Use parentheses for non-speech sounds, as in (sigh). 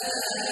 Yeah. (laughs)